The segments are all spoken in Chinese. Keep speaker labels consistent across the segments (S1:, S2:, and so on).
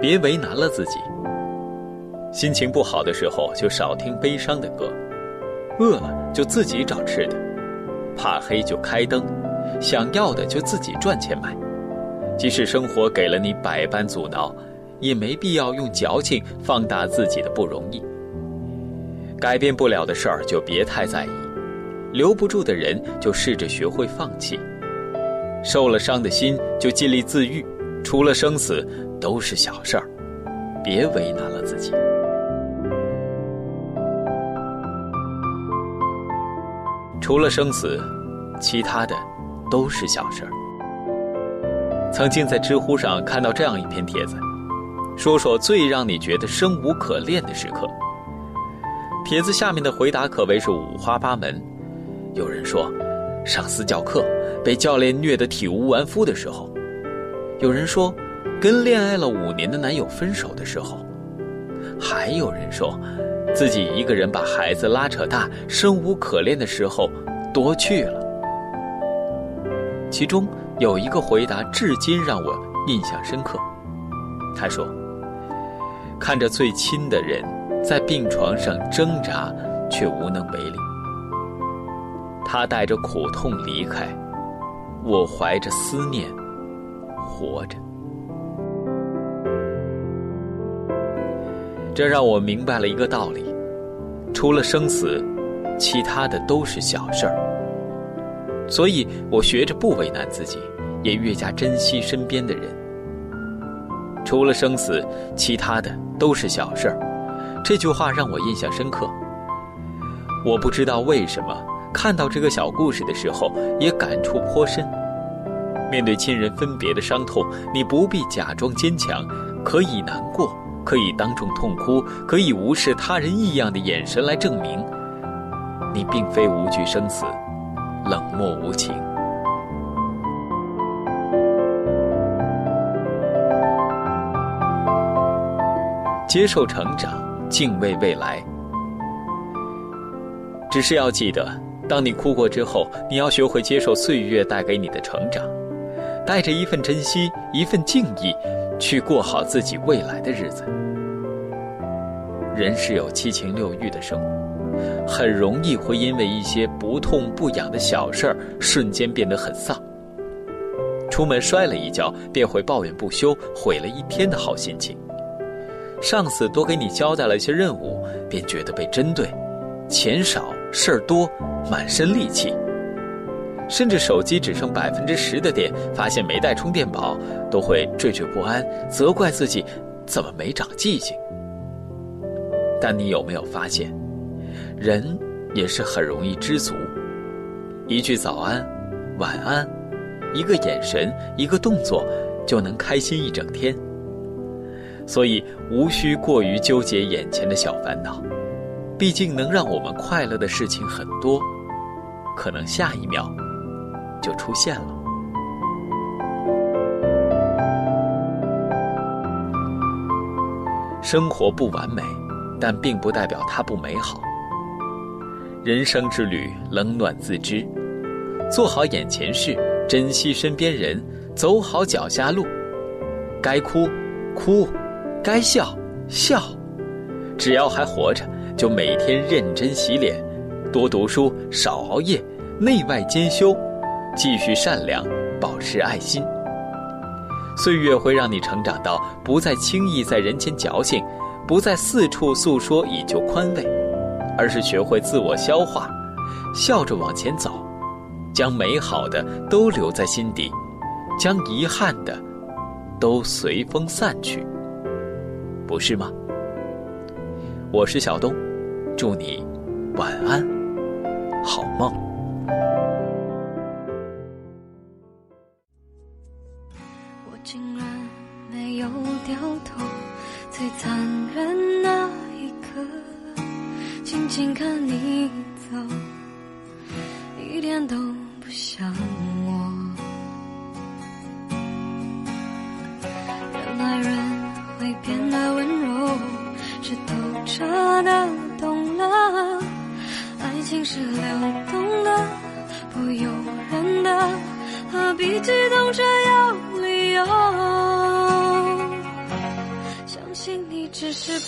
S1: 别为难了自己。心情不好的时候就少听悲伤的歌，饿了就自己找吃的，怕黑就开灯，想要的就自己赚钱买。即使生活给了你百般阻挠，也没必要用矫情放大自己的不容易。改变不了的事儿就别太在意，留不住的人就试着学会放弃。受了伤的心就尽力自愈，除了生死都是小事儿，别为难了自己。除了生死，其他的都是小事儿。曾经在知乎上看到这样一篇帖子，说说最让你觉得生无可恋的时刻。帖子下面的回答可谓是五花八门，有人说，上私教课被教练虐得体无完肤的时候；有人说，跟恋爱了五年的男友分手的时候；还有人说，自己一个人把孩子拉扯大，生无可恋的时候多去了。其中有一个回答至今让我印象深刻，他说：“看着最亲的人。”在病床上挣扎，却无能为力。他带着苦痛离开，我怀着思念活着。这让我明白了一个道理：除了生死，其他的都是小事儿。所以我学着不为难自己，也越加珍惜身边的人。除了生死，其他的都是小事儿。这句话让我印象深刻。我不知道为什么看到这个小故事的时候也感触颇深。面对亲人分别的伤痛，你不必假装坚强，可以难过，可以当众痛哭，可以无视他人异样的眼神来证明，你并非无惧生死，冷漠无情。接受成长。敬畏未来，只是要记得，当你哭过之后，你要学会接受岁月带给你的成长，带着一份珍惜、一份敬意，去过好自己未来的日子。人是有七情六欲的生物，很容易会因为一些不痛不痒的小事儿，瞬间变得很丧。出门摔了一跤，便会抱怨不休，毁了一天的好心情。上司多给你交代了一些任务，便觉得被针对，钱少事儿多，满身戾气。甚至手机只剩百分之十的电，发现没带充电宝，都会惴惴不安，责怪自己怎么没长记性。但你有没有发现，人也是很容易知足，一句早安、晚安，一个眼神，一个动作，就能开心一整天。所以无需过于纠结眼前的小烦恼，毕竟能让我们快乐的事情很多，可能下一秒就出现了。生活不完美，但并不代表它不美好。人生之旅，冷暖自知，做好眼前事，珍惜身边人，走好脚下路，该哭，哭。该笑笑，只要还活着，就每天认真洗脸，多读书，少熬夜，内外兼修，继续善良，保持爱心。岁月会让你成长到不再轻易在人前矫情，不再四处诉说以求宽慰，而是学会自我消化，笑着往前走，将美好的都留在心底，将遗憾的都随风散去。不是吗？我是小东，祝你晚安，好梦。
S2: 掉头，最残忍那一刻，静静看你走，一点都不像我。原来人。会变得温柔，是透彻的懂了。爱情是流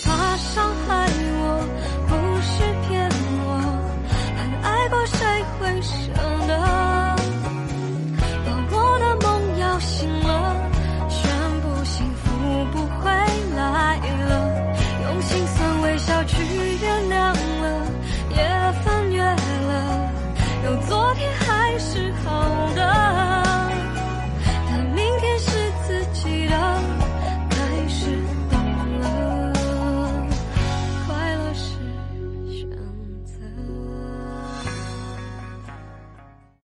S2: 怕伤害。